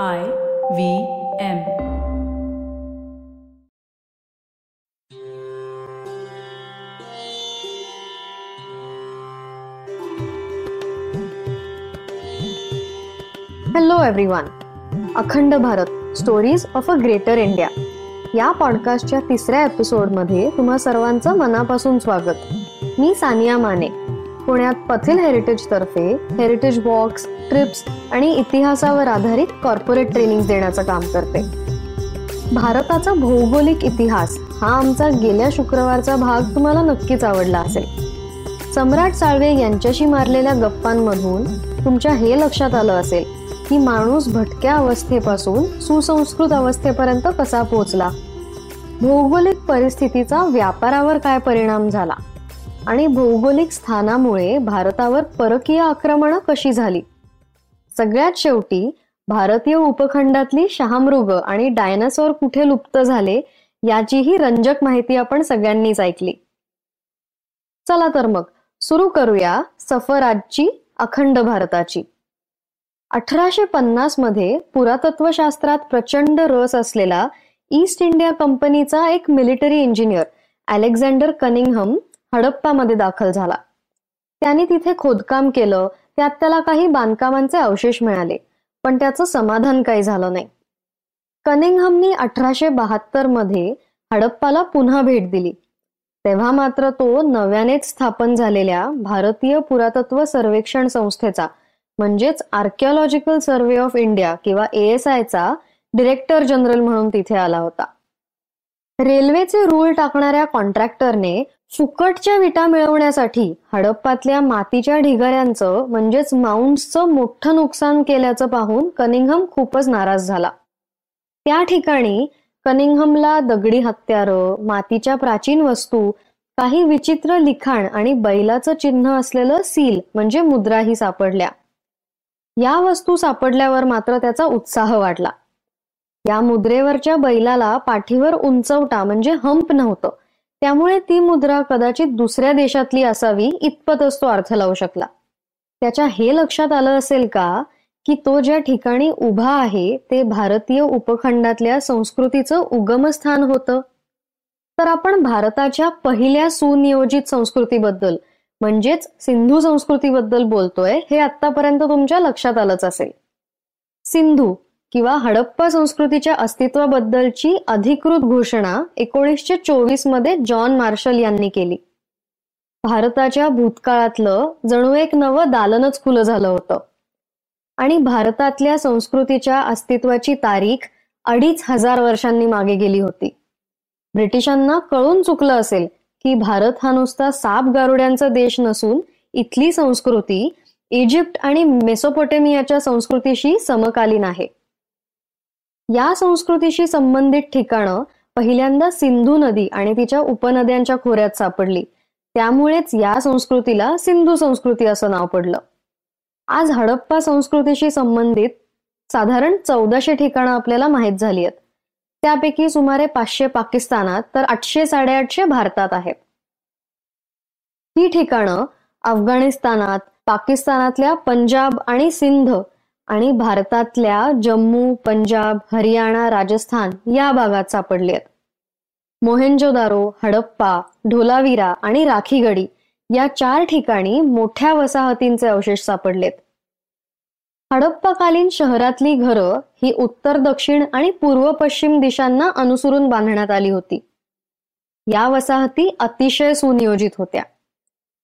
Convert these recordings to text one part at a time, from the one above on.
I V M. Hello everyone Akhand Bharat stories of a greater India या पॉडकास्टच्या तिसऱ्या एपिसोडमध्ये तुम्हा सर्वांचं मनापासून स्वागत. मी सानिया माने. पुण्यात पथिल हेरिटेज तर्फे हेरिटेज वॉक्स ट्रिप्स आणि इतिहासावर आधारित कॉर्पोरेट ट्रेनिंग देण्याचं काम करते. भारताचा भौगोलिक इतिहास हा आमचा गेल्या शुक्रवारचा भाग तुम्हाला नक्कीच आवडला असेल. सम्राट साळवे यांच्याशी मारलेल्या गप्पांमधून तुमच्या हे लक्षात आलं असेल की माणूस भटक्या अवस्थेपासून सुसंस्कृत अवस्थेपर्यंत कसा पोहोचला भौगोलिक परिस्थितीचा व्यापारावर काय परिणाम झाला? आणि भौगोलिक स्थानामुळे भारतावर परकीय आक्रमणं कशी झाली? सगळ्यात शेवटी भारतीय उपखंडातली शहामृग आणि डायनासॉर कुठे लुप्त झाले याचीही रंजक माहिती आपण सगळ्यांनीच ऐकली. चला तर मग सुरू करूया सफर आजची अखंड भारताची. अठराशे पन्नासमध्ये पुरातत्वशास्त्रात प्रचंड रस असलेला ईस्ट इंडिया कंपनीचा एक मिलिटरी इंजिनियर अलेक्झांडर कनिंगहम हडप्पामध्ये दाखल झाला. त्याने तिथे खोदकाम केलं त्यात त्याला काही बांधकामांचे अवशेष मिळाले पण त्याचं समाधान काही झालं नाही. कनिंगहमनी अठराशे बहात्तरमध्ये हडप्पाला पुन्हा भेट दिली. तेव्हा मात्र तो नव्यानेच स्थापन झालेल्या भारतीय पुरातत्व सर्वेक्षण संस्थेचा म्हणजेच आर्किओलॉजिकल सर्वे ऑफ इंडिया किंवा एएसआयचा डिरेक्टर जनरल म्हणून तिथे आला होता. रेल्वेचे रूळ टाकणाऱ्या कॉन्ट्रॅक्टरने फुकटच्या विटा मिळवण्यासाठी हडप्पातल्या मातीच्या ढिगाऱ्यांचं म्हणजेच माउंट्सचं मोठं नुकसान केल्याचं पाहून कनिंगहम खूपच नाराज झाला. त्या ठिकाणी कनिंगहमला दगडी हत्यारं मातीच्या प्राचीन वस्तू काही विचित्र लिखाण आणि बैलाचं चिन्ह असलेलं सील म्हणजे मुद्राही सापडल्या. या वस्तू सापडल्यावर मात्र त्याचा उत्साह वाढला. या मुद्रेवरच्या बैलाला पाठीवर उंचवटा म्हणजे हंप नव्हतं. त्यामुळे ती मुद्रा कदाचित दुसऱ्या देशातली असावी इतपतच तो अर्थ लावू शकला. त्याच्या हे लक्षात आलं असेल का की तो ज्या ठिकाणी उभा आहे ते भारतीय उपखंडातल्या संस्कृतीचं उगमस्थान होतं? तर आपण भारताच्या पहिल्या सुनियोजित संस्कृतीबद्दल म्हणजेच सिंधू संस्कृतीबद्दल बोलतोय हे आतापर्यंत तुमच्या लक्षात आलंच असेल. सिंधू किंवा हडप्पा संस्कृतीच्या अस्तित्वाबद्दलची अधिकृत घोषणा एकोणीसशे चोवीसमध्ये जॉन मार्शल यांनी केली. भारताच्या भूतकाळातलं जणू एक नवं दालनच खुलं झालं होतं. आणि भारतातल्या संस्कृतीच्या अस्तित्वाची तारीख अडीच हजार वर्षांनी मागे गेली होती. ब्रिटिशांना कळून चुकलं असेल की भारत हा नुसता साप गारुड्यांचा देश नसून इथली संस्कृती इजिप्त आणि मेसोपोटेमियाच्या संस्कृतीशी समकालीन आहे. या संस्कृतीशी संबंधित ठिकाणं पहिल्यांदा सिंधू नदी आणि तिच्या उपनद्यांच्या खोऱ्यात सापडली. त्यामुळेच या संस्कृतीला सिंधू संस्कृती असं नाव पडलं. आज हडप्पा संस्कृतीशी संबंधित साधारण चौदाशे ठिकाणं आपल्याला माहीत झाली आहेत त्यापैकी सुमारे पाचशे पाकिस्तानात तर आठशे साडेआठशे भारतात आहेत. ही ठिकाणं अफगाणिस्तानात पाकिस्तानातल्या पंजाब आणि सिंध आणि भारतातल्या जम्मू पंजाब हरियाणा राजस्थान या भागात सापडली आहेत मोहेंजोदारो हडप्पा ढोलावीरा आणि राखीगडी या चार ठिकाणी मोठ्या वसाहतींचे अवशेष सापडलेत. हडप्पाकालीन शहरातली घरं ही उत्तर दक्षिण आणि पूर्व पश्चिम दिशांना अनुसरून बांधण्यात आली होती. या वसाहती अतिशय सुनियोजित होत्या.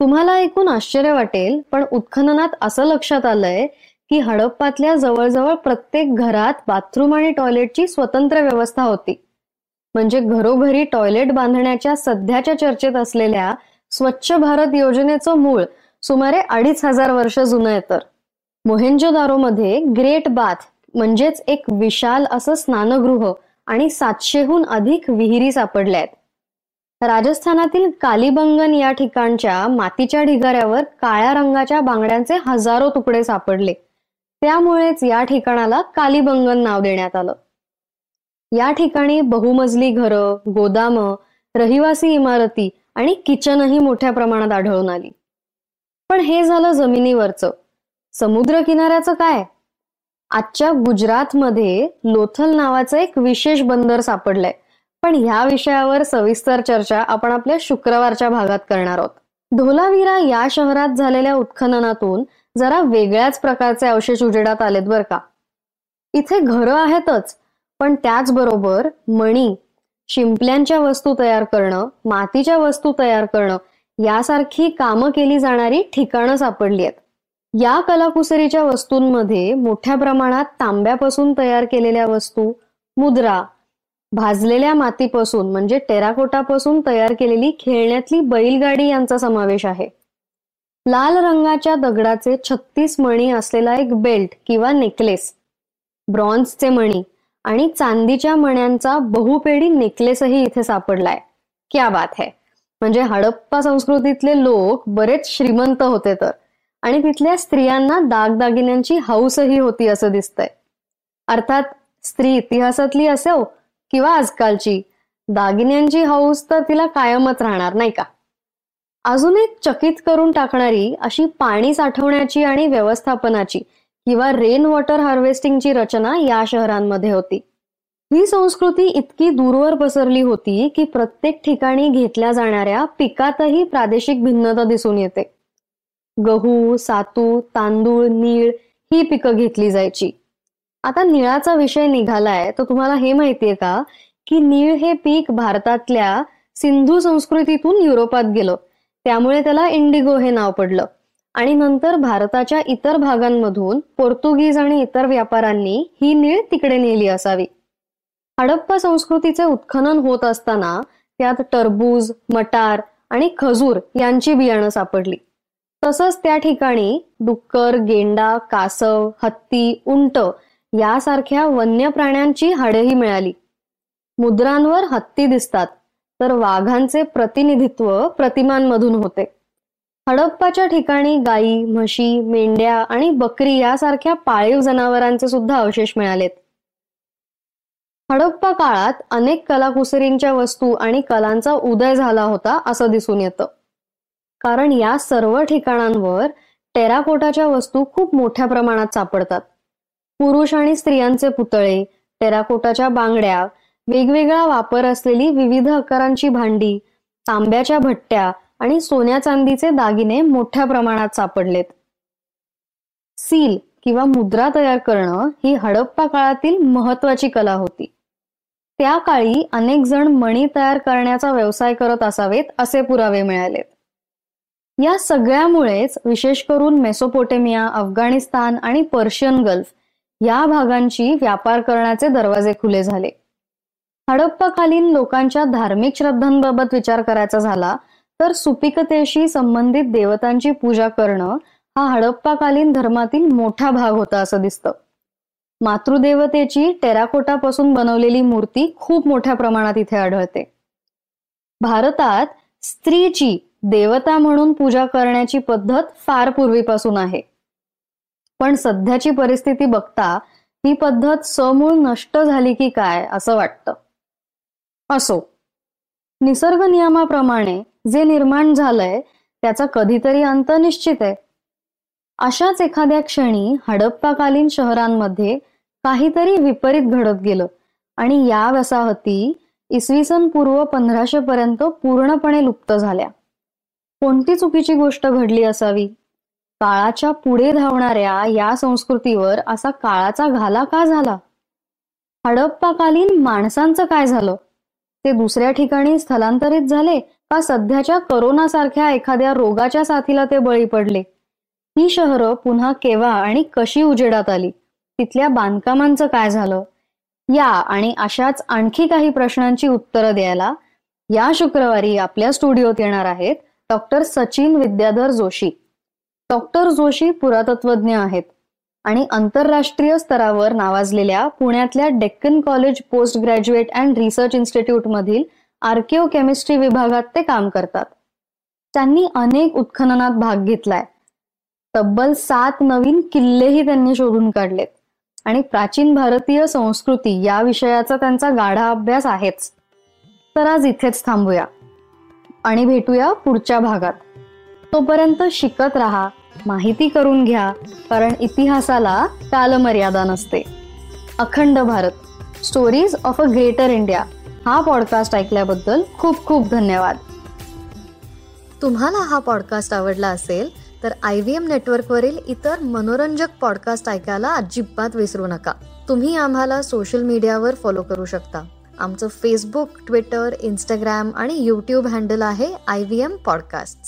तुम्हाला ऐकून आश्चर्य वाटेल पण उत्खननात असं लक्षात आलंय की हडप्पातल्या जवळजवळ प्रत्येक घरात बाथरूम आणि टॉयलेटची स्वतंत्र व्यवस्था होती. म्हणजे घरोघरी टॉयलेट बांधण्याच्या सध्याच्या चर्चेत असलेल्या स्वच्छ भारत योजनेचं मूळ सुमारे अडीच हजार वर्ष जुनं आहे तर. मध्ये ग्रेट बाथ म्हणजेच एक विशाल असं स्नानगृह आणि सातशेहून अधिक विहिरी सापडल्या आहेत. राजस्थानातील कालीबंगन या ठिकाणच्या मातीच्या ढिगाऱ्यावर काळ्या रंगाच्या बांगड्यांचे हजारो तुकडे सापडले. त्यामुळेच या ठिकाणाला कालीबंगन नाव देण्यात आलं. या ठिकाणी बहुमजली घरं गोदाम रहिवासी इमारती आणि किचनही मोठ्या प्रमाणात आढळून आली. पण हे झालं जमिनीवरचं. समुद्र किनाऱ्याचं काय? आजच्या गुजरातमध्ये लोथल नावाचं एक विशेष बंदर सापडलंय. पण ह्या विषयावर सविस्तर चर्चा आपण आपल्या शुक्रवारच्या भागात करणार आहोत. धोलावीरा या शहरात झालेल्या उत्खननातून जरा वेगळ्याच प्रकारचे अवशेष उजेडात आलेत बर का. इथे घरं आहेतच पण त्याचबरोबर मणी शिंपल्यांच्या वस्तू तयार करणं मातीच्या वस्तू तयार करणं यासारखी कामं केली जाणारी ठिकाणं सापडली आहेत. या कलाकुसरीच्या वस्तूंमध्ये मोठ्या प्रमाणात तांब्यापासून तयार केलेल्या वस्तू मुद्रा भाजलेल्या मातीपासून म्हणजे टेराकोटापासून तयार केलेली खेळण्यातली बैलगाडी यांचा समावेश आहे. लाल रंगाच्या दगडाचे छत्तीस मणी असलेला एक बेल्ट किंवा नेकलेस ब्रॉन्झचे मणी आणि चांदीच्या मण्यांचा बहुपेडी नेकलेसही इथे सापडलाय. क्या बात है. म्हणजे हडप्पा संस्कृतीतले लोक बरेच श्रीमंत होते तर आणि तिथल्या स्त्रियांना दागदागिन्यांची हौसही होती असं दिसतंय. अर्थात स्त्री इतिहासातली असेव किंवा आजकालची दागिन्यांची हौस तर तिला कायमच राहणार नाही का? अजून एक चकित करून टाकणारी अशी पाणी साठवण्याची आणि व्यवस्थापनाची किंवा रेन वॉटर हार्वेस्टिंगची रचना या शहरांमध्ये होती. ही संस्कृती इतकी दूरवर पसरली होती की प्रत्येक ठिकाणी घेतल्या जाणाऱ्या पिकातही प्रादेशिक भिन्नता दिसून येते. गहू सातू तांदूळ नीळ ही पिकं घेतली जायची. आता निळाचा विषय निघालाय तर तुम्हाला हे माहितीये का की नीळ हे पीक भारतातल्या सिंधू संस्कृतीतून युरोपात गेलं. त्यामुळे त्याला इंडिगो हे नाव पडलं. आणि नंतर भारताच्या इतर भागांमधून पोर्तुगीज आणि इतर व्यापाऱ्यांनी ही नीळ तिकडे नेली असावी. हडप्पा संस्कृतीचे उत्खनन होत असताना त्यात टरबूज मटार आणि खजूर यांची बियाणं सापडली. तसंच त्या ठिकाणी डुक्कर गेंडा कासव हत्ती उंट यासारख्या वन्य प्राण्यांची हाडेही मिळाली. मुद्रांवर हत्ती दिसतात. तर वाघांचे प्रतिनिधित्व प्रतिमांमधून होते. हडप्पाच्या ठिकाणी गायी म्हशी मेंढ्या आणि बकरी यासारख्या पाळीव जनावरांचे सुद्धा अवशेष मिळालेत. हडप्पा काळात अनेक कलाकुसरींच्या वस्तू आणि कलांचा उदय झाला होता असं दिसून येतं. कारण या सर्व ठिकाणांवर टेराकोटाच्या वस्तू खूप मोठ्या प्रमाणात सापडतात. पुरुष आणि स्त्रियांचे पुतळे टेराकोटाच्या बांगड्या वेगवेगळा वापर असलेली विविध आकारांची भांडी तांब्याच्या भट्ट्या आणि सोन्या चांदीचे दागिने मोठ्या प्रमाणात सापडलेत. सील किंवा मुद्रा तयार करणं ही हडप्पा काळातील महत्वाची कला होती. त्या काळी अनेक जण मणी तयार करण्याचा व्यवसाय करत असावेत असे पुरावे मिळालेत. या सगळ्यामुळेच विशेष करून मेसोपोटेमिया अफगाणिस्तान आणि पर्शियन गल्फ या भागांची व्यापार करण्याचे दरवाजे खुले झाले. हडप्पाकालीन लोकांच्या धार्मिक श्रद्धांबाबत विचार करायचा झाला तर सुपिकतेशी संबंधित देवतांची पूजा करणं हा हडप्पाकालीन धर्मातील मोठा भाग होता असं दिसतं. मातृदेवतेची टेराकोटापासून बनवलेली मूर्ती खूप मोठ्या प्रमाणात इथे आढळते. भारतात स्त्रीची देवता म्हणून पूजा करण्याची पद्धत फार पूर्वीपासून आहे. पण सध्याची परिस्थिती बघता ही पद्धत समूळ नष्ट झाली की काय असं वाटतं? असो. निसर्ग नियमाप्रमाणे जे निर्माण झालंय त्याचा कधीतरी अंत निश्चित आहे. अशाच एखाद्या क्षणी हडप्पाकालीन शहरांमध्ये काहीतरी विपरीत घडत गेलं आणि या वसाहती इसवी सन पूर्व पंधराशे पर्यंत पूर्णपणे लुप्त झाल्या. कोणती चुकीची गोष्ट घडली असावी? काळाच्या पुढे धावणाऱ्या या संस्कृतीवर असा काळाचा घाला का झाला? हडप्पाकालीन माणसांचं काय झालं? ते दुसऱ्या ठिकाणी स्थलांतरित झाले का सध्याच्या करोनासारख्या एखाद्या रोगाच्या साथीला ते बळी पडले? ही शहरं पुन्हा केव्हा आणि कशी उजेडात आली? तिथल्या बांधकामांचं काय झालं? या आणि अशाच आणखी काही प्रश्नांची उत्तरं द्यायला या शुक्रवारी आपल्या स्टुडिओत येणार आहेत डॉक्टर सचिन विद्याधर जोशी. डॉक्टर जोशी पुरातत्वज्ञ आहेत. आणि आंतरराष्ट्रीय स्तरावर नावाजलेल्या पुण्यातल्या Deccan college post graduate and research institute मधील आर्किओ केमिस्ट्री विभागात ते काम करतात. त्यांनी अनेक उत्खननात भाग घेतलाय. तब्बल सात नवीन किल्लेही त्यांनी शोधून काढलेत. आणि प्राचीन भारतीय संस्कृती या विषयाचा त्यांचा गाढा अभ्यास आहेच. तर आज इथेच थांबूया. आणि भेटूया पुढच्या भागात. तोपर्यंत शिकत राहा. माहिती करून घ्या कारण इतिहासाला कालमर्यादा नसते. Akhand Bharat stories of a greater India हा पॉडकास्ट ऐकल्याबद्दल खूप खूप धन्यवाद. तुम्हाला हा पॉडकास्ट आवडला असेल तर आय व्ही एम नेटवर्कवरील इतर मनोरंजक पॉडकास्ट ऐकायला अजिबात विसरू नका. तुम्ही आम्हाला सोशल मीडियावर फॉलो करू शकता. आमचं फेसबुक ट्विटर इंस्टाग्राम आणि यूट्यूब हँडल आहे आय व्ही एम पॉडकास्ट